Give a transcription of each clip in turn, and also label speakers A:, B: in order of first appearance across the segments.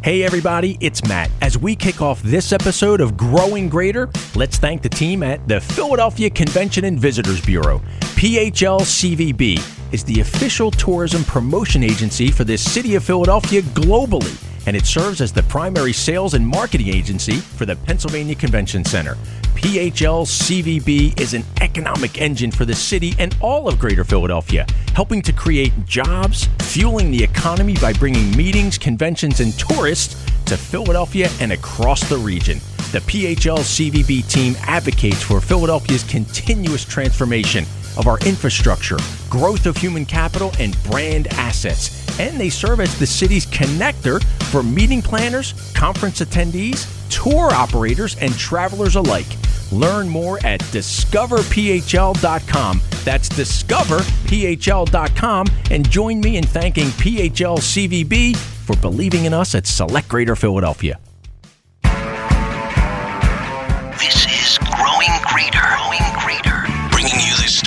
A: Hey, everybody, it's Matt. As we kick off this episode of Growing Greater, let's thank the team at the Philadelphia Convention and Visitors Bureau. PHL CVB is the official tourism promotion agency for the city of Philadelphia globally, and it serves as the primary sales and marketing agency for the Pennsylvania Convention Center. PHL CVB is an economic engine for the city and all of Greater Philadelphia, helping to create jobs, fueling the economy by bringing meetings, conventions, and tourists to Philadelphia and across the region. The PHL CVB team advocates for Philadelphia's continuous transformation of our infrastructure, growth of human capital, and brand assets. And they serve as the city's connector for meeting planners, conference attendees, tour operators, and travelers alike. Learn more at discoverphl.com. That's discoverphl.com. And join me in thanking PHL CVB for believing in us at Select Greater Philadelphia.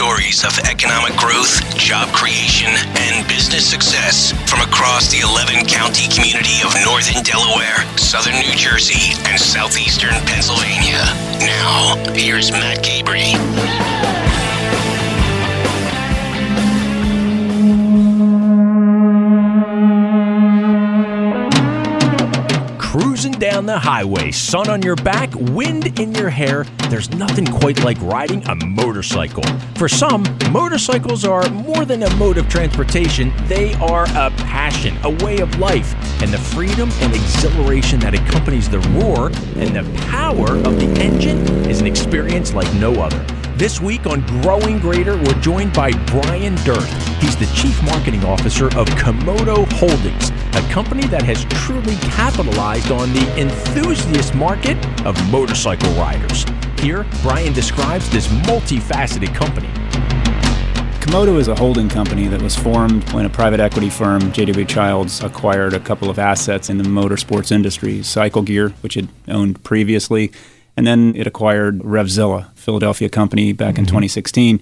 B: Stories of economic growth, job creation, and business success from across the 11 county community of northern Delaware, southern New Jersey, and southeastern Pennsylvania. Now, here's Matt Cabrey.
A: Down the highway, sun on your back, wind in your hair, there's nothing quite like riding a motorcycle. For some, motorcycles are more than a mode of transportation, they are a passion, a way of life, and the freedom and exhilaration that accompanies the roar and the power of the engine is an experience like no other. This week on Growing Greater, we're joined by Brian Dearth. He's the Chief Marketing Officer of Comoto Holdings, a company that has truly capitalized on the enthusiast market of motorcycle riders. Here, Brian describes this multifaceted company.
C: Comoto is a holding company that was formed when a private equity firm, JW Childs, acquired a couple of assets in the motorsports industry, Cycle Gear, which it owned previously, and then it acquired Revzilla, Philadelphia company, back in mm-hmm. 2016.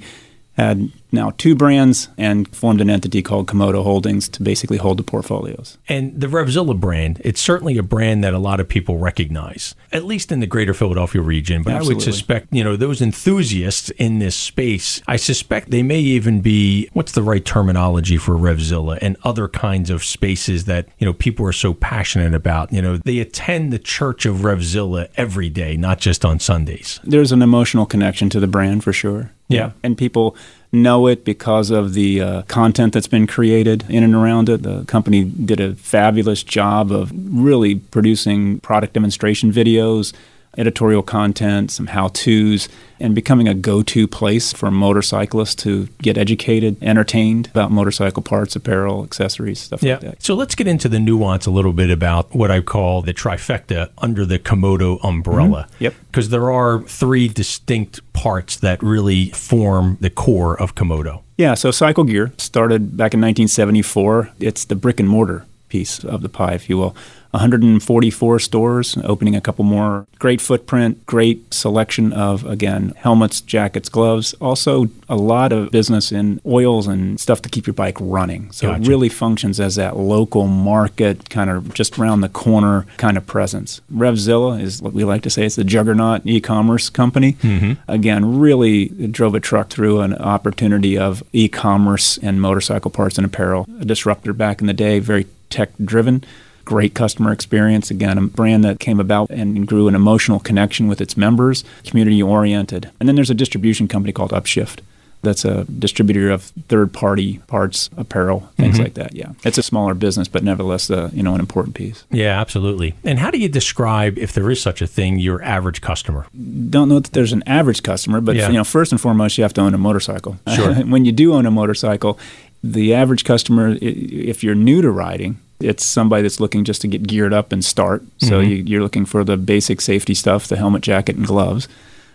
C: Had now two brands and formed an entity called Comoto Holdings to basically hold the portfolios.
A: And the Revzilla brand, it's certainly a brand that a lot of people recognize, at least in the greater Philadelphia region. But I would suspect, you know, those enthusiasts in this space, I suspect they may even be, what's the right terminology for Revzilla and other kinds of spaces that, you know, people are so passionate about. You know, they attend the church of Revzilla every day, not just on Sundays.
C: There's an emotional connection to the brand for sure.
A: Yeah.
C: And people know it because of the uh, content that's been created in and around it. The company did a fabulous job of really producing product demonstration videos, editorial content, some how to's, and becoming a go to place for motorcyclists to get educated, entertained about motorcycle parts, apparel, accessories, stuff like that.
A: So let's get into the nuance a little bit about what I call the trifecta under the Comoto umbrella.
C: Mm-hmm. Yep.
A: Because there are three distinct parts that really form the core of Comoto.
C: Yeah, so Cycle Gear started back in 1974. It's the brick and mortar piece of the pie, if you will. 144 stores, opening a couple more. Great footprint, great selection of, again, helmets, jackets, gloves. Also, a lot of business in oils and stuff to keep your bike running. So
A: Gotcha.
C: it really functions as that local market, kind of just around the corner kind of presence. Revzilla is what we like to say it's the juggernaut e commerce company. Mm-hmm. Again, really drove a truck through an opportunity of e commerce and motorcycle parts and apparel. A disruptor back in the day, very tech driven. Great customer experience. Again, a brand that came about and grew an emotional connection with its members, community oriented. And then there's a distribution company called Upshift. That's a distributor of third-party parts, apparel, things like that. Yeah, it's a smaller business, but nevertheless, uh, you know, an important piece.
A: Yeah, absolutely. And how do you describe, if there is such a thing, your average customer?
C: don't know that there's an average customer, but
A: Yeah.
C: you know, first and foremost, you have to own a motorcycle.
A: Sure.
C: when you do own a motorcycle, the average customer, if you're new to riding, it's somebody that's looking just to get geared up and start. So
A: Mm-hmm.
C: you, you're looking for the basic safety stuff, the helmet, jacket, and gloves.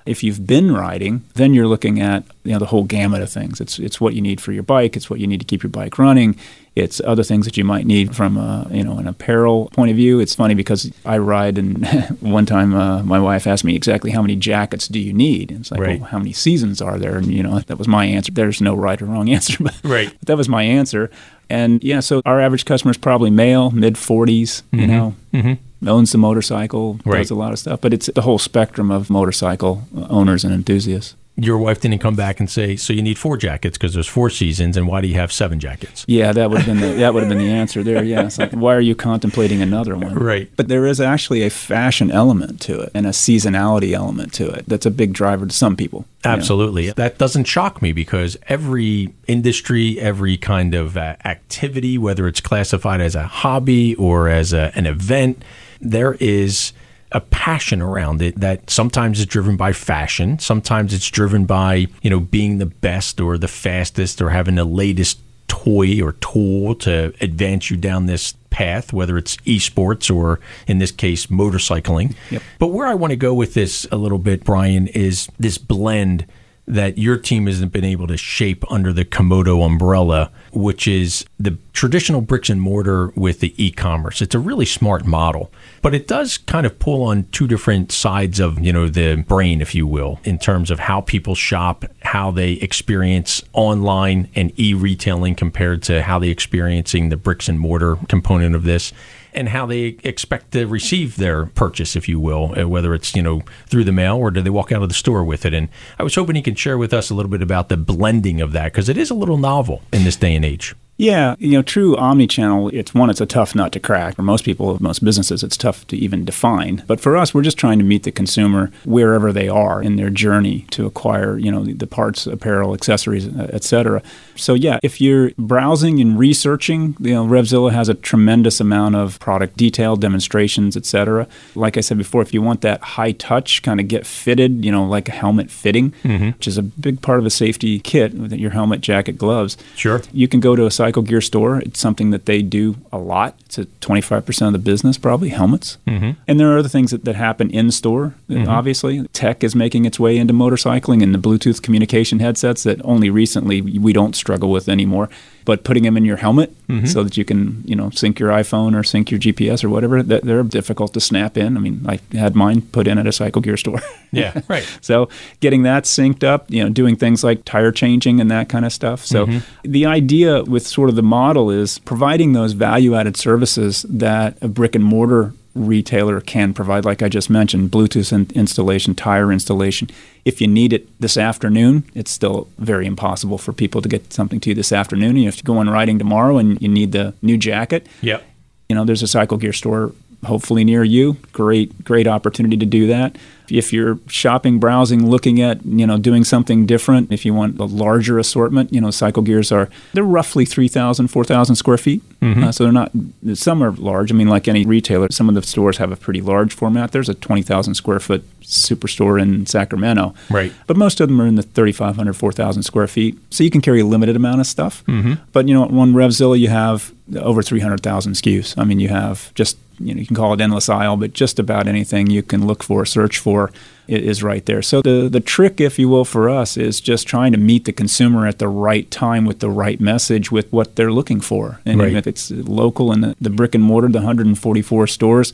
C: If you've been riding, then you're looking at you know the whole gamut of things. It's it's what you need for your bike. It's what you need to keep your bike running. It's other things that you might need from a, you know an apparel point of view. It's funny because I ride, and one time uh, my wife asked me exactly how many jackets do you need. And it's like,
A: Right.
C: well, how many seasons are there? And you know that was my answer. There's no right or wrong answer, but,
A: Right.
C: but that was my answer. And yeah, so our average customer is probably male, mid 40s. You know, owns the motorcycle.
A: Right.
C: does a lot of stuff. But it's the whole spectrum of motorcycle owners and enthusiasts.
A: Your wife didn't come back and say, "So you need four jackets because there's four seasons, and why do you have seven jackets?"
C: Yeah, that would have been the, that would have been the answer there. Yeah, it's like why are you contemplating another one?
A: Right.
C: But there is actually a fashion element to it and a seasonality element to it. That's a big driver to some people. you know.
A: Absolutely. That doesn't shock me because every industry, every kind of uh, activity, whether it's classified as a hobby or as a, an event, there is a passion around it that sometimes is driven by fashion, sometimes it's driven by, you know, being the best or the fastest or having the latest toy or tool to advance you down this path, whether it's esports or in this case, motorcycling.
C: Yep.
A: But where I want to go with this a little bit, Brian, is this blend that your team hasn't been able to shape under the Comoto umbrella, which is the traditional bricks and mortar with the e commerce. It's a really smart model, but it does kind of pull on two different sides of, you know, the brain, if you will, in terms of how people shop, how they experience online and e retailing compared to how they're experiencing the bricks and mortar component of this and how they expect to receive their purchase, if you will, uh, whether it's you know through the mail or do they walk out of the store with it. And I was hoping he could share with us a little bit about the blending of that because it is a little novel in this day and age.
C: Yeah, you know, true omni-channel, it's one, it's a tough nut to crack. For most people, most businesses, it's tough to even define. But for us, we're just trying to meet the consumer wherever they are in their journey to acquire, you know, the, parts, apparel, accessories, et cetera. So yeah, if you're browsing and researching, you know, Revzilla has a tremendous amount of product detail, demonstrations, etc. Like I said before, if you want that high touch, kind of get fitted, you know, like a helmet fitting, which is a big part of a safety kit, your helmet, jacket, gloves.
A: Sure.
C: You can go to a Cycle Gear store. It's something that they do a lot. It's a 25% of the business, probably helmets. Mm-hmm. And there are other things that, that happen in store, uh, obviously. Tech is making its way into motorcycling and the Bluetooth communication headsets that only recently we don't struggle with anymore. But putting them in your helmet mm-hmm. so that you can, you know, sync your iPhone or sync your GPS or whatever, that they're difficult to snap in. I mean, I had mine put in at a Cycle Gear store.
A: Yeah, right.
C: So getting that synced up, you know, doing things like tire changing and that kind of stuff. So mm-hmm. the idea with sort of the model is providing those value added services that a brick and mortar retailer can provide like I just mentioned, Bluetooth in- installation, tire installation. If you need it this afternoon, it's still very impossible for people to get something to you this afternoon. You have to go on riding tomorrow and you need the new jacket
A: Yep.
C: you know, there's a cycle gear store hopefully near you. Great, great opportunity to do that. If you're shopping, browsing, looking at, you know, doing something different, if you want a larger assortment, you know, cycle gears are, they're roughly 3,000, 4,000 square feet. Uh, so they're not, some are large. I mean, like any retailer, some of the stores have a pretty large format. There's a 20,000 square foot superstore in Sacramento.
A: Right.
C: But most of them are in the 3,500, 4,000 square feet. So you can carry a limited amount of stuff. Mm-hmm. But, you know, on Revzilla, you have over 300,000 SKUs. I mean, you have just, you know, you can call it endless aisle, but just about anything you can look for, search for, i- is right there. So the, the trick, if you will, for us is just trying to meet the consumer at the right time with the right message with what they're looking for. And
A: Right.
C: if it's local in the, the brick and mortar, the 144 stores,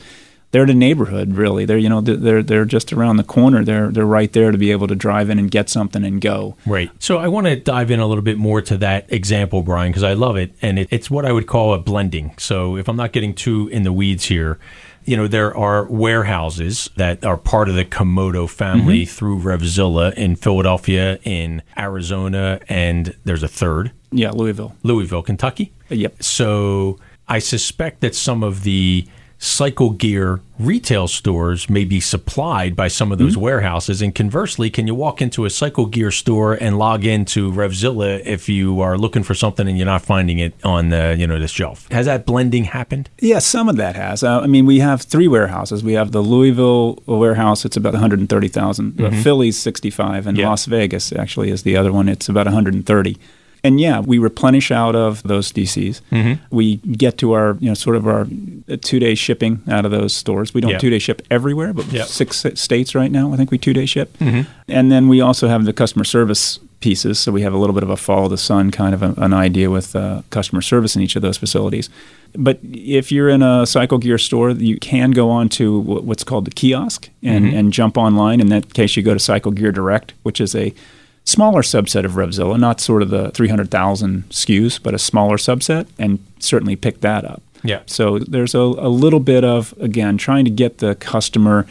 C: they're the neighborhood really. They're you know they're- they're they're just around the corner. They're they're right there to be able to drive in and get something and go.
A: Right. So I want to dive in a little bit more to that example, Brian, because I love it. And it, it's what I would call a blending. So if I'm not getting too in the weeds here, you know, there are warehouses that are part of the Comoto family mm-hmm. through Revzilla in Philadelphia, in Arizona, and there's a third,
C: Yeah, Louisville.
A: Louisville, Kentucky.
C: Yep.
A: So I suspect that some of the cycle gear retail stores may be supplied by some of those warehouses. And conversely, can you walk into a cycle gear store and log into Revzilla if you are looking for something and you're not finding it on the you know the shelf? Has that blending happened?
C: Yeah, some of that has. Uh, I mean, we have three warehouses. We have the Louisville warehouse; it's about 130,000. Uh, Philly's 65, and
A: Yeah.
C: Las Vegas actually is the other one. It's about 130. And yeah, we replenish out of those DCs. We get to our, you know, sort of our uh, two day shipping out of those stores. We don't
A: Yeah.
C: two day ship everywhere, but
A: Yeah.
C: six states right now, I think we two day ship.
A: Mm-hmm.
C: And then we also have the customer service pieces. So we have a little bit of a follow the sun kind of a, an idea with uh, customer service in each of those facilities. But if you're in a Cycle Gear store, you can go on to wh- what's called the kiosk and,
A: Mm-hmm.
C: and jump online. In that case, you go to Cycle Gear Direct, which is a smaller subset of Revzilla, not sort of the 300,000 SKUs, but a smaller subset, and certainly pick that up.
A: Yeah.
C: So there's a, a little bit of, again, trying to get the customer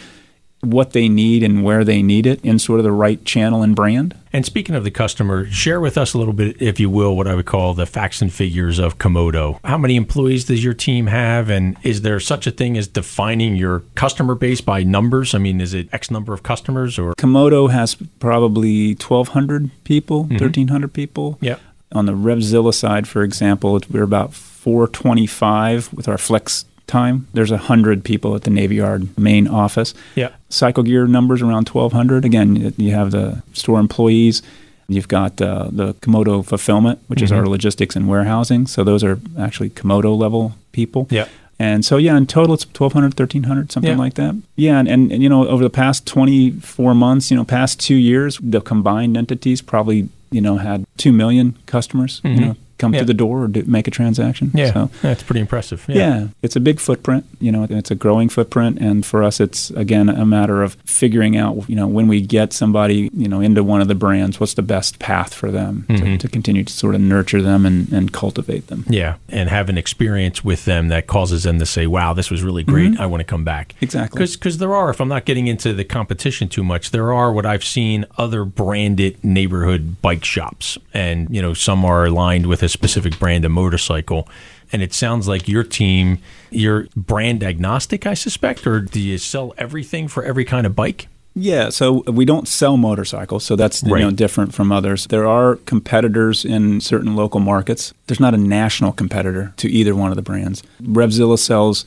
C: what they need and where they need it in sort of the right channel and brand.
A: And speaking of the customer, share with us a little bit, if you will, what I would call the facts and figures of Comoto. How many employees does your team have? And is there such a thing as defining your customer base by numbers? I mean, is it X number of customers or?
C: Comoto has probably 1,200 people, mm-hmm. 1,300 people.
A: Yeah.
C: On the Revzilla side, for example, we're about 425 with our flex time. There's 100 people at the Navy Yard main office.
A: Yeah.
C: Cycle Gear numbers around 1,200. Again, you have the store employees. You've got uh, the Comoto fulfillment, which is our logistics and warehousing. So those are actually Comoto level people.
A: Yeah.
C: And so, yeah, in total, it's 1,200, 1,300, something
A: Yeah.
C: like that. Yeah, and, and, and, you know, over the past 24 months, you know, past two years, the combined entities probably, you know, had 2 million customers, you know, come
A: Mm-hmm. Yeah.
C: to the door or do, make a transaction.
A: Yeah.
C: So,
A: That's pretty impressive.
C: yeah. it's a big footprint. You know, it's a growing footprint, and for us, it's again a matter of figuring out. You know, when we get somebody, you know, into one of the brands, what's the best path for them to, to continue to sort of nurture them and, and cultivate them.
A: Yeah, and have an experience with them that causes them to say, "Wow, this was really great. I want to come back."
C: Exactly.
A: Because there are, if I'm not getting into the competition too much, there are what I've seen other branded neighborhood bike shops, and you know some are aligned with a specific brand of motorcycle. And it sounds like your team, you're brand agnostic, I suspect, or do you sell everything for every kind of bike?
C: Yeah, so we don't sell motorcycles, so that's you
A: Right.
C: know different from others. There are competitors in certain local markets. There's not a national competitor to either one of the brands. Revzilla sells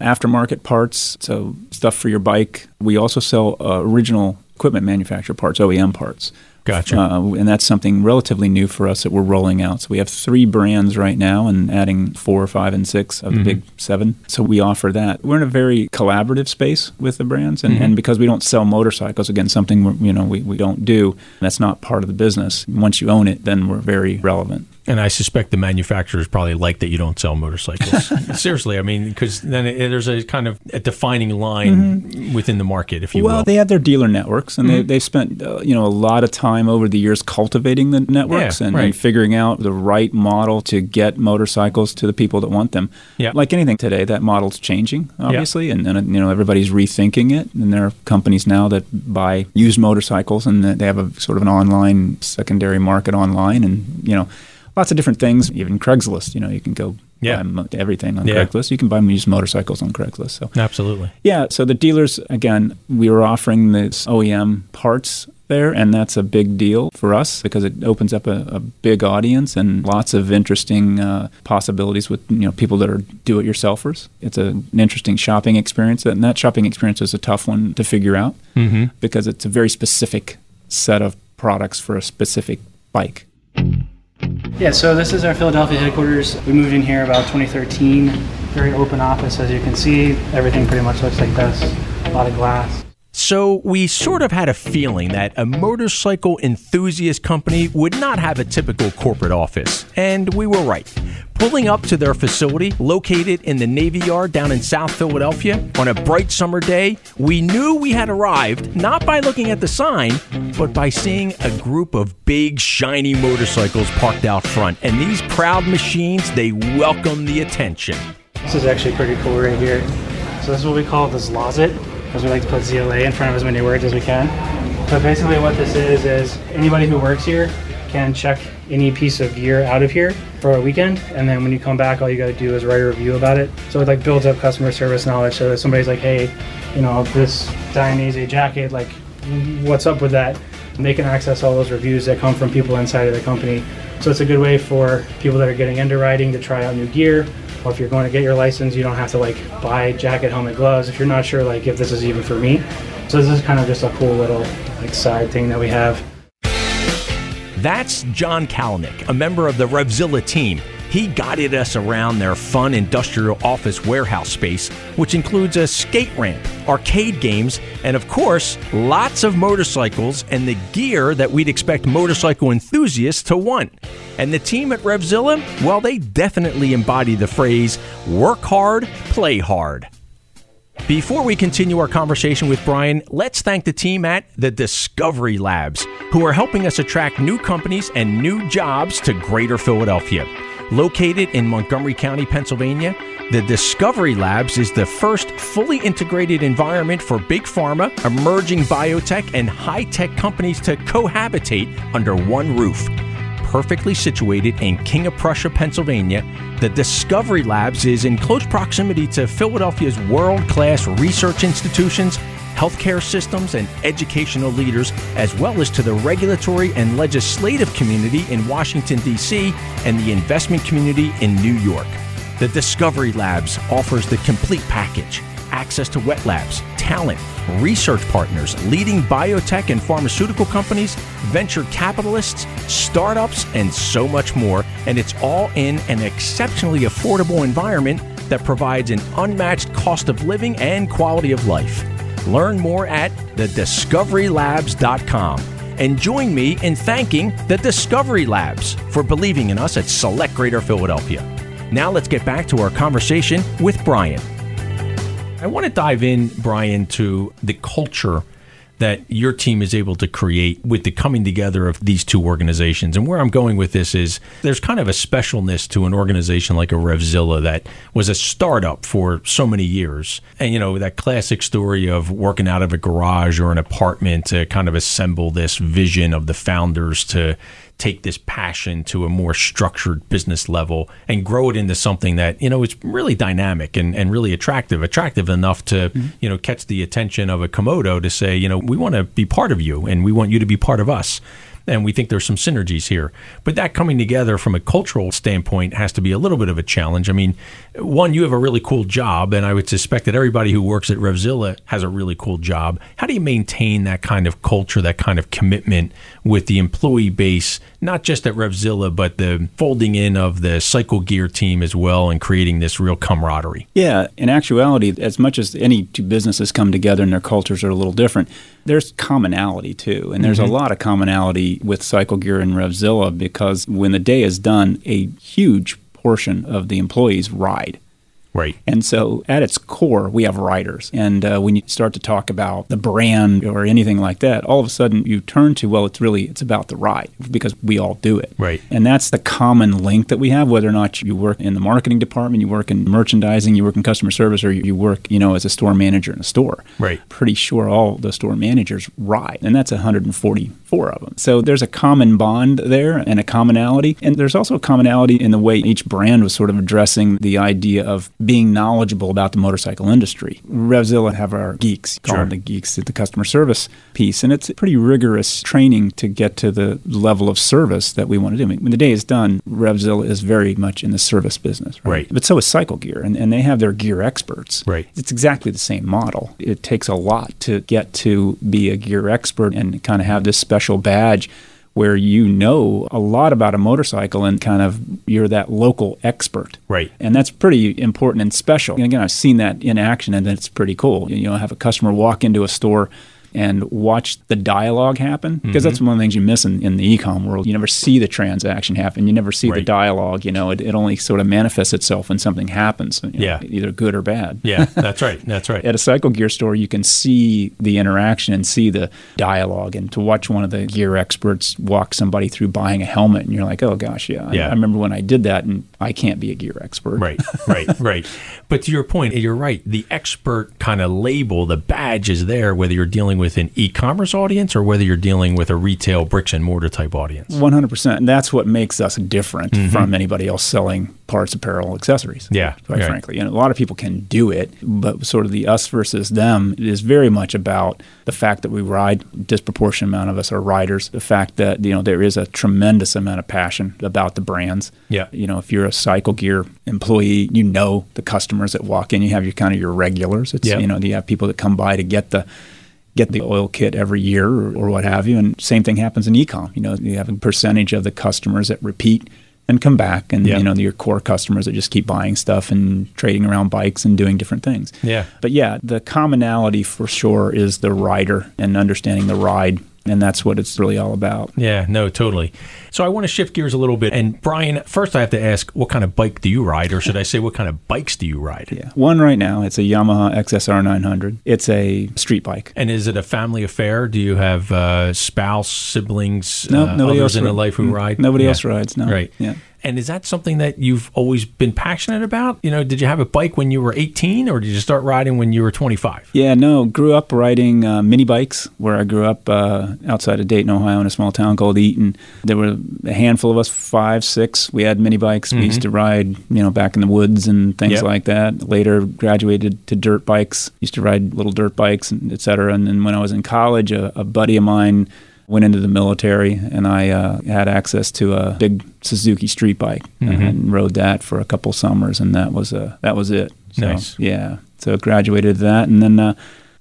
C: aftermarket parts, so stuff for your bike. We also sell uh, original equipment manufacturer parts, OEM parts.
A: Gotcha.
C: Uh, and that's something relatively new for us that we're rolling out. So we have three brands right now and adding four, five, and six of the big seven. So we offer that. We're in a very collaborative space with the brands. And, and because we don't sell motorcycles, again, something we're, you know we, we don't do, that's not part of the business. Once you own it, then we're very relevant.
A: And I suspect the manufacturers probably like that you don't sell motorcycles. Seriously, I mean, because then it, there's a kind of a defining line within the market, if you
C: well,
A: will.
C: they have their dealer networks, and they they've spent uh, you know a lot of time over the years cultivating the networks
A: Yeah,
C: and,
A: right.
C: and figuring out the right model to get motorcycles to the people that want them.
A: Yeah.
C: Like anything today, that model's changing, obviously, and, and you know everybody's rethinking it. And there are companies now that buy used motorcycles, and they have a sort of an online secondary market online, and you know. Lots of different things, even Craigslist. You know, you can go
A: Yeah.
C: buy everything on
A: Yeah.
C: Craigslist. You can buy used motorcycles on Craigslist. So
A: Absolutely.
C: yeah, so the dealers, again, we were offering this OEM parts there, and that's a big deal for us because it opens up a, a big audience and lots of interesting uh, possibilities with you know people that are do-it-yourselfers. It's a, an interesting shopping experience, and that shopping experience is a tough one to figure out because it's a very specific set of products for a specific bike.
D: Yeah, so this is our Philadelphia headquarters. We moved in here about 2013. Very open office, as you can see. Everything pretty much looks like this. A lot of glass.
A: So we sort of had a feeling that a motorcycle enthusiast company would not have a typical corporate office. And we were right. Pulling up to their facility, located in the Navy Yard down in South Philadelphia, on a bright summer day, we knew we had arrived not by looking at the sign, but by seeing a group of big, shiny motorcycles parked out front. And these proud machines, they welcome the attention.
D: This is actually pretty cool right here. So this is what we call the Zlozit, because we like to put ZLA in front of as many words as we can. So basically what this is, is anybody who works here can check any piece of gear out of here for a weekend, and then when you come back, all you gotta do is write a review about it. So it like builds up customer service knowledge, so that somebody's like, hey, you know, this Dainese jacket, like, what's up with that? And they can access all those reviews that come from people inside of the company. So it's a good way for people that are getting into riding to try out new gear. Or if you're going to get your license, you don't have to like buy jacket, helmet, gloves if you're not sure like if this is even for me. So this is kind of just a cool little like side thing that we have.
A: That's John Kalanick, a member of the Revzilla team. He guided us around their fun industrial office warehouse space, which includes a skate ramp, arcade games, and of course, lots of motorcycles and the gear that we'd expect motorcycle enthusiasts to want. And the team at Revzilla, well, they definitely embody the phrase work hard, play hard. Before we continue our conversation with Brian, let's thank the team at the Discovery Labs, who are helping us attract new companies and new jobs to Greater Philadelphia. Located in Montgomery County, Pennsylvania, the Discovery Labs is the first fully integrated environment for big pharma, emerging biotech, and high tech companies to cohabitate under one roof perfectly situated in King of Prussia, Pennsylvania, the Discovery Labs is in close proximity to Philadelphia's world class research institutions, healthcare systems, and educational leaders, as well as to the regulatory and legislative community in Washington, D.C., and the investment community in New York. The Discovery Labs offers the complete package access to wet labs, talent, research partners, leading biotech and pharmaceutical companies, venture capitalists, startups, and so much more. And it's all in an exceptionally affordable environment that provides an unmatched cost of living and quality of life. Learn more at thediscoverylabs.com and join me in thanking the Discovery Labs for believing in us at Select Greater Philadelphia. Now let's get back to our conversation with Brian. I want to dive in, Brian, to the culture that your team is able to create with the coming together of these two organizations. And where I'm going with this is there's kind of a specialness to an organization like a Revzilla that was a startup for so many years. And, you know, that classic story of working out of a garage or an apartment to kind of assemble this vision of the founders to take this passion to a more structured business level and grow it into something that you know is really dynamic and, and really attractive attractive enough to mm-hmm. you know catch the attention of a Comoto to say you know we want to be part of you and we want you to be part of us and we think there's some synergies here. But that coming together from a cultural standpoint has to be a little bit of a challenge. I mean, one, you have a really cool job, and I would suspect that everybody who works at Revzilla has a really cool job. How do you maintain that kind of culture, that kind of commitment with the employee base, not just at Revzilla, but the folding in of the Cycle Gear team as well and creating this real camaraderie?
C: Yeah, in actuality, as much as any two businesses come together and their cultures are a little different, there's commonality too. And there's mm-hmm. a lot of commonality with Cycle Gear and Revzilla because when the day is done, a huge portion of the employees ride.
A: Right.
C: And so at its core, we have riders. And uh, when you start to talk about the brand or anything like that, all of a sudden you turn to, well, it's really, it's about the ride because we all do it.
A: Right.
C: And that's the common link that we have, whether or not you work in the marketing department, you work in merchandising, you work in customer service, or you work, you know, as a store manager in a store.
A: Right.
C: Pretty sure all the store managers ride. And that's 144 of them. So there's a common bond there and a commonality. And there's also a commonality in the way each brand was sort of addressing the idea of being knowledgeable about the motorcycle industry. Revzilla have our geeks, call sure. them the geeks at the customer service piece, and it's pretty rigorous training to get to the level of service that we want to do. I mean, when the day is done, Revzilla is very much in the service business, right?
A: right.
C: But so is Cycle Gear, and, and they have their gear experts.
A: Right.
C: It's exactly the same model. It takes a lot to get to be a gear expert and kind of have this special badge where you know a lot about a motorcycle and kind of you're that local expert.
A: Right.
C: And that's pretty important and special. And again, I've seen that in action and it's pretty cool. You know, have a customer walk into a store and watch the dialogue happen because mm-hmm. that's one of the things you miss in, in the ecom world. You never see the transaction happen. You never see right. the dialogue. You know, it, it, only sort of manifests itself when something happens. You know,
A: yeah,
C: either good or bad.
A: Yeah, that's right. That's right.
C: At a cycle gear store, you can see the interaction and see the dialogue. And to watch one of the gear experts walk somebody through buying a helmet, and you're like, oh gosh, yeah,
A: yeah.
C: I, I remember when I did that, and I can't be a gear expert.
A: Right, right, right. But to your point, you're right. The expert kind of label, the badge is there, whether you're dealing with an e-commerce audience or whether you're dealing with a retail bricks and mortar type audience.
C: 100%. And that's what makes us different mm-hmm. from anybody else selling parts, apparel, accessories.
A: Yeah.
C: Quite right. frankly. And a lot of people can do it, but sort of the us versus them is very much about the fact that we ride, disproportionate amount of us are riders, the fact that, you know, there is a tremendous amount of passion about the brands.
A: Yeah.
C: You know, if you're a cycle gear employee, you know the customers that walk in, you have your kind of your regulars. It's, you know, you have people that come by to get the get the oil kit every year or, or, what have you. And same thing happens in ecom. You know, you have a percentage of the customers that repeat and come back, and
A: Yeah.
C: you know your core customers that just keep buying stuff and trading around bikes and doing different things.
A: Yeah.
C: But yeah, the commonality for sure is the rider and understanding the ride, and that's what it's really all about.
A: Yeah, no, totally. So I want to shift gears a little bit. And Brian, first I have to ask, what kind of bike do you ride? Or should I say, what kind of bikes do you ride?
C: Yeah, one right now. It's a Yamaha XSR 900. It's a street bike.
A: And is it a family affair? Do you have uh, spouse, siblings,
C: No,
A: uh,
C: nobody
A: others
C: else
A: in the life who ride?
C: nobody
A: Yeah.
C: else rides, no.
A: Right.
C: Yeah.
A: And is that something that you've always been passionate about? You know, did you have a bike when you were 18 or did you start riding when you were 25?
C: Yeah, no, grew up riding uh, mini bikes where I grew up uh, outside of Dayton, Ohio, in a small town called Eaton. There were a handful of us, five, six. We had mini bikes. We used to ride, you know, back in the woods and things
A: Yep.
C: like that. Later, graduated to dirt bikes. Used to ride little dirt bikes, and et cetera. And then when I was in college, a, a buddy of mine went into the military, and I uh, had access to a big Suzuki street bike and rode that for a couple summers, and that was uh, that was it. So,
A: Nice.
C: Yeah. So graduated that, and then uh,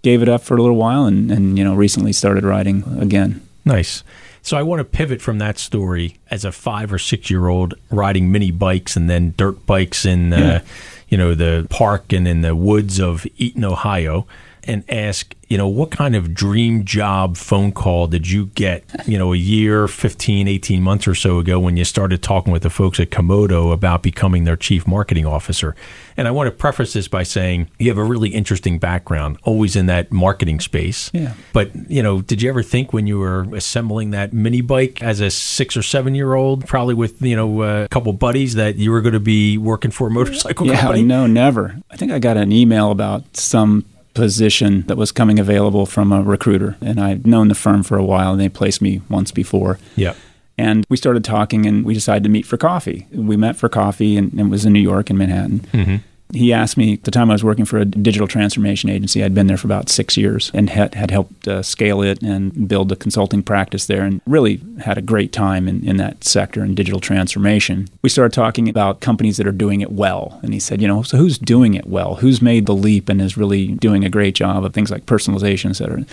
C: gave it up for a little while, and, and you know recently started riding again.
A: Nice. So I want to pivot from that story as a five or six year old riding mini bikes and then dirt bikes in, uh,
C: Yeah.
A: you know, the park and in the woods of Eaton, Ohio, and ask, you know, what kind of dream job phone call did you get, you know, a year, 15, 18 months or so ago when you started talking with the folks at Comoto about becoming their chief marketing officer? And I want to preface this by saying you have a really interesting background, always in that marketing space.
C: Yeah.
A: But, you know, did you ever think when you were assembling that mini bike as a six or seven year old, probably with, you know, uh, a couple buddies, that you were going to be working for a motorcycle
C: Yeah,
A: company?
C: no, never. I think I got an email about some position that was coming available from a recruiter, and I'd known the firm for a while, and they placed me once before.
A: Yep.
C: And we started talking, and we decided to meet for coffee. We met for coffee, and it was in New York, in Manhattan.
A: Mm-hmm.
C: He asked me at the time I was working for a digital transformation agency. I'd been there for about six years and had, had helped uh, scale it and build a consulting practice there and really had a great time in, in that sector in digital transformation. We started talking about companies that are doing it well. And he said, you know, so who's doing it well? Who's made the leap and is really doing a great job of things like personalization, et cetera?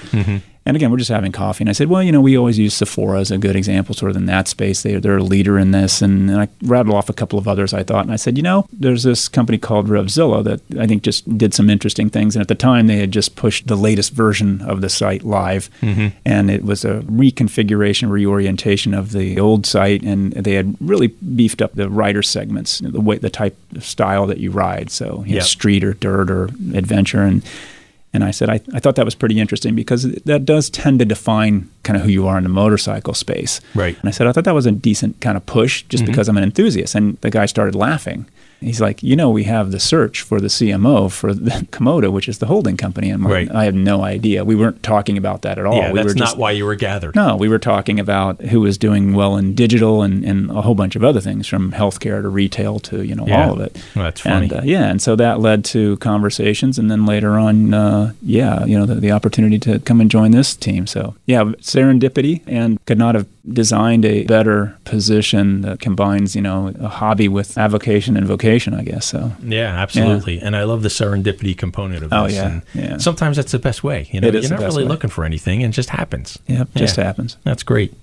C: And again, we're just having coffee. And I said, well, you know, we always use Sephora as a good example, sort of in that space. They, they're a leader in this. And, and I rattled off a couple of others I thought. And I said, you know, there's this company called Revzilla that I think just did some interesting things. And at the time, they had just pushed the latest version of the site live. Mm-hmm. And it was a reconfiguration, reorientation of the old site. And they had really beefed up the rider segments, the way, the type of style that you ride. So, you know, street or dirt or adventure. And and I said, I, I thought that was pretty interesting because that does tend to define kind of who you are in the motorcycle space.
A: Right.
C: And I said, I thought that was a decent kind of push just mm-hmm. because I'm an enthusiast. And the guy started laughing. He's like, you know, we have the search for the CMO for the Comoto, which is the holding company. And
A: Right.
C: I have no idea. We weren't talking about that at all.
A: yeah,
C: we
A: that's
C: were
A: not why you were gathered.
C: no, we were talking about who was doing well in digital and, and a whole bunch of other things from healthcare to retail to, you know,
A: Yeah.
C: all of it.
A: Well, that's funny.
C: And, uh, yeah, and so that led to conversations, and then later on, uh, yeah, you know, the, the opportunity to come and join this team. So yeah, serendipity, and could not have designed a better position that combines, you know, a hobby with avocation and vocation, I guess. So
A: Yeah, absolutely. And I love the serendipity component of oh, this.
C: Oh, yeah,
A: And
C: yeah.
A: Sometimes that's the best way. You know,
C: It is
A: you're not really
C: way.
A: looking for anything and it just happens.
C: yeah, just happens.
A: That's great.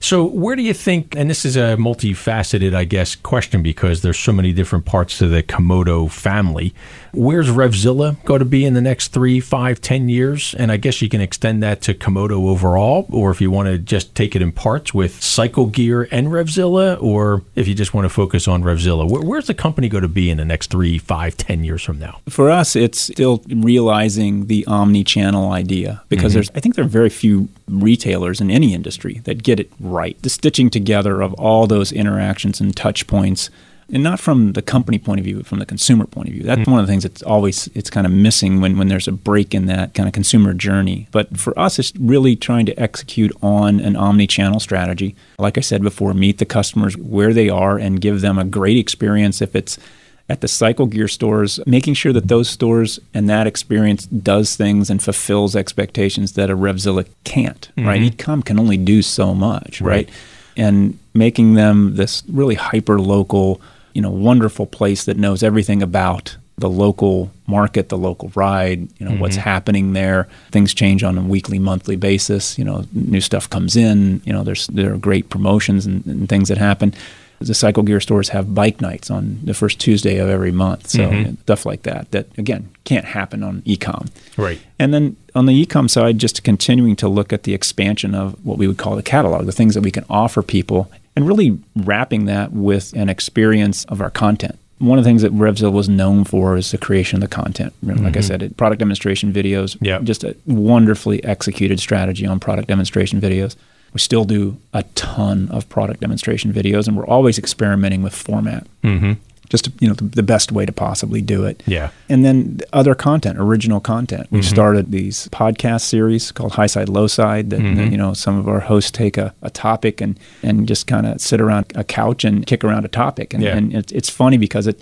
A: So, where do you think, and this is a multifaceted, I guess, question because there's so many different parts to the Comoto family. Where's Revzilla going to be in the next three, five, ten years? And I guess you can extend that to Comoto overall, or if you want to just take it in parts with Cycle Gear and Revzilla, or if you just want to focus on Revzilla. Where, where's the company going to be in the next three, five, ten years from now?
C: For us, it's still realizing the omni-channel idea because mm-hmm. there's, I think there are very few retailers in any industry that get it right. The stitching together of all those interactions and touch points, and not from the company point of view, but from the consumer point of view. That's mm. one of the things that's always it's kind of missing when, when there's a break in that kind of consumer journey. But for us, it's really trying to execute on an omni-channel strategy. Like I said before, meet the customers where they are and give them a great experience if it's at the cycle gear stores, making sure that those stores and that experience does things and fulfills expectations that a Revzilla can't, right? Mm-hmm. Ecom can only do so much, right?
A: Right.
C: And making them this really hyper local, you know, wonderful place that knows everything about the local market, the local ride, you know, what's mm-hmm. happening there. Things change on a weekly, monthly basis. You know, new stuff comes in. You know, there's there are great promotions and, and things that happen. The cycle gear stores have bike nights on the first Tuesday of every month. So
A: Mm-hmm.
C: stuff like that, that again, can't happen on ecom.
A: Right.
C: And then on the ecom side, just continuing to look at the expansion of what we would call the catalog, the things that we can offer people, and really wrapping that with an experience of our content. One of the things that Revzilla was known for is the creation of the content. Like I said, it, product demonstration videos,
A: Yeah.
C: just a wonderfully executed strategy on product demonstration videos. We still do a ton of product demonstration videos, and we're always experimenting with format. Mm-hmm. Just to, you know the, the best way to possibly do it.
A: Yeah.
C: And then the other content, original content. We've started these podcast series called High Side, Low Side. That you know some of our hosts take a, a topic and and just kind of sit around a couch and kick around a topic. And,
A: Yeah.
C: and it's it's funny because it.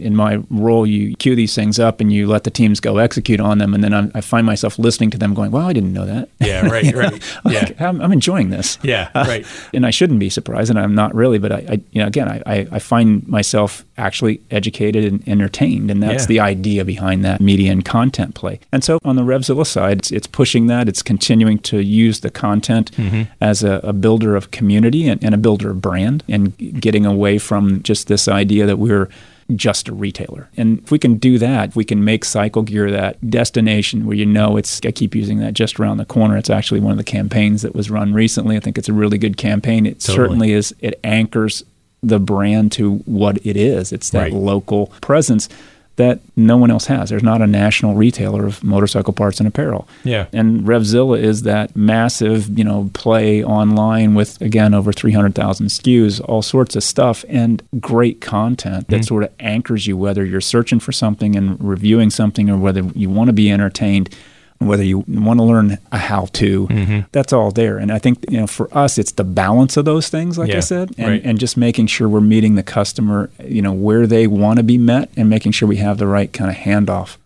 C: In my role, you cue these things up and you let the teams go execute on them, and then I'm, I find myself listening to them, going, "Wow, I didn't know that."
A: Yeah, right, right. Yeah.
C: Like, I'm, I'm enjoying this.
A: Yeah, right.
C: and I shouldn't be surprised, and I'm not really. But I, I you know, again, I, I, I find myself actually educated and entertained, and that's
A: Yeah.
C: the idea behind that media and content play. And so on the Revzilla side, it's, it's pushing that. It's continuing to use the content
A: Mm-hmm.
C: as a, a builder of community and, and a builder of brand, and getting away from just this idea that we're just a retailer. And if we can do that, if we can make Cycle Gear that destination where you know it's, I keep using that just around the corner. It's actually one of the campaigns that was run recently. I think it's a really good campaign. It
A: Totally.
C: certainly is, it anchors the brand to what it is. It's that
A: Right.
C: local presence that no one else has. There's not a national retailer of motorcycle parts and apparel.
A: Yeah.
C: And Revzilla is that massive, you know, play online with again over 300,000 SKUs, all sorts of stuff and great content that mm-hmm. sort of anchors you whether you're searching for something and reviewing something or whether you want to be entertained whether you want to learn a how to mm-hmm. that's all there. And i think you know for us it's the balance of those things like
A: Yeah,
C: i said and,
A: right.
C: and just making sure we're meeting the customer you know where they want to be met and making sure we have the right kind of handoff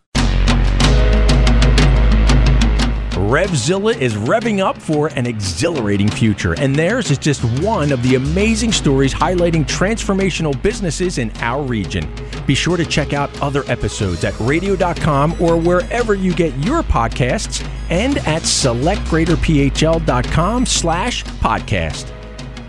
A: Revzilla is revving up for an exhilarating future, and theirs is just one of the amazing stories highlighting transformational businesses in our region. Be sure to check out other episodes at radio.com or wherever you get your podcasts and at selectgreaterphl.com slash podcast.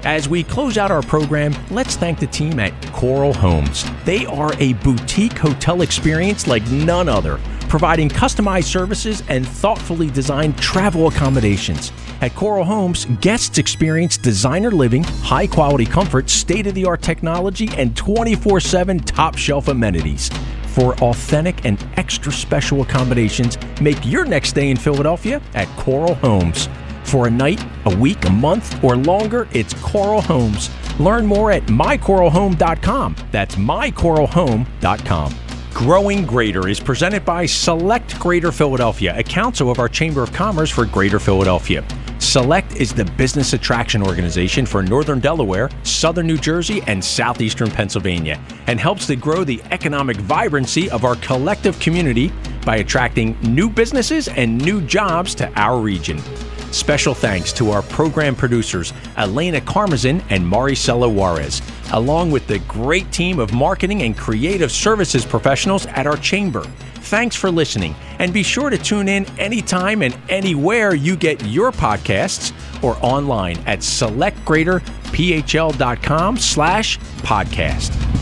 A: As we close out our program, let's thank the team at Coral Homes. They are a boutique hotel experience like none other, providing customized services and thoughtfully designed travel accommodations. At Coral Homes, guests experience designer living, high quality comfort, state of the art technology, and 24 7 top shelf amenities. For authentic and extra special accommodations, make your next stay in Philadelphia at Coral Homes. For a night, a week, a month, or longer, it's Coral Homes. Learn more at mycoralhome.com. That's mycoralhome.com. Growing Greater is presented by Select Greater Philadelphia, a council of our Chamber of Commerce for Greater Philadelphia. Select is the business attraction organization for Northern Delaware, Southern New Jersey, and Southeastern Pennsylvania, and helps to grow the economic vibrancy of our collective community by attracting new businesses and new jobs to our region. Special thanks to our program producers, Elena Carmazin and Maricela Juarez, along with the great team of marketing and creative services professionals at our chamber. Thanks for listening, and be sure to tune in anytime and anywhere you get your podcasts or online at selectgreaterphl.com slash podcast.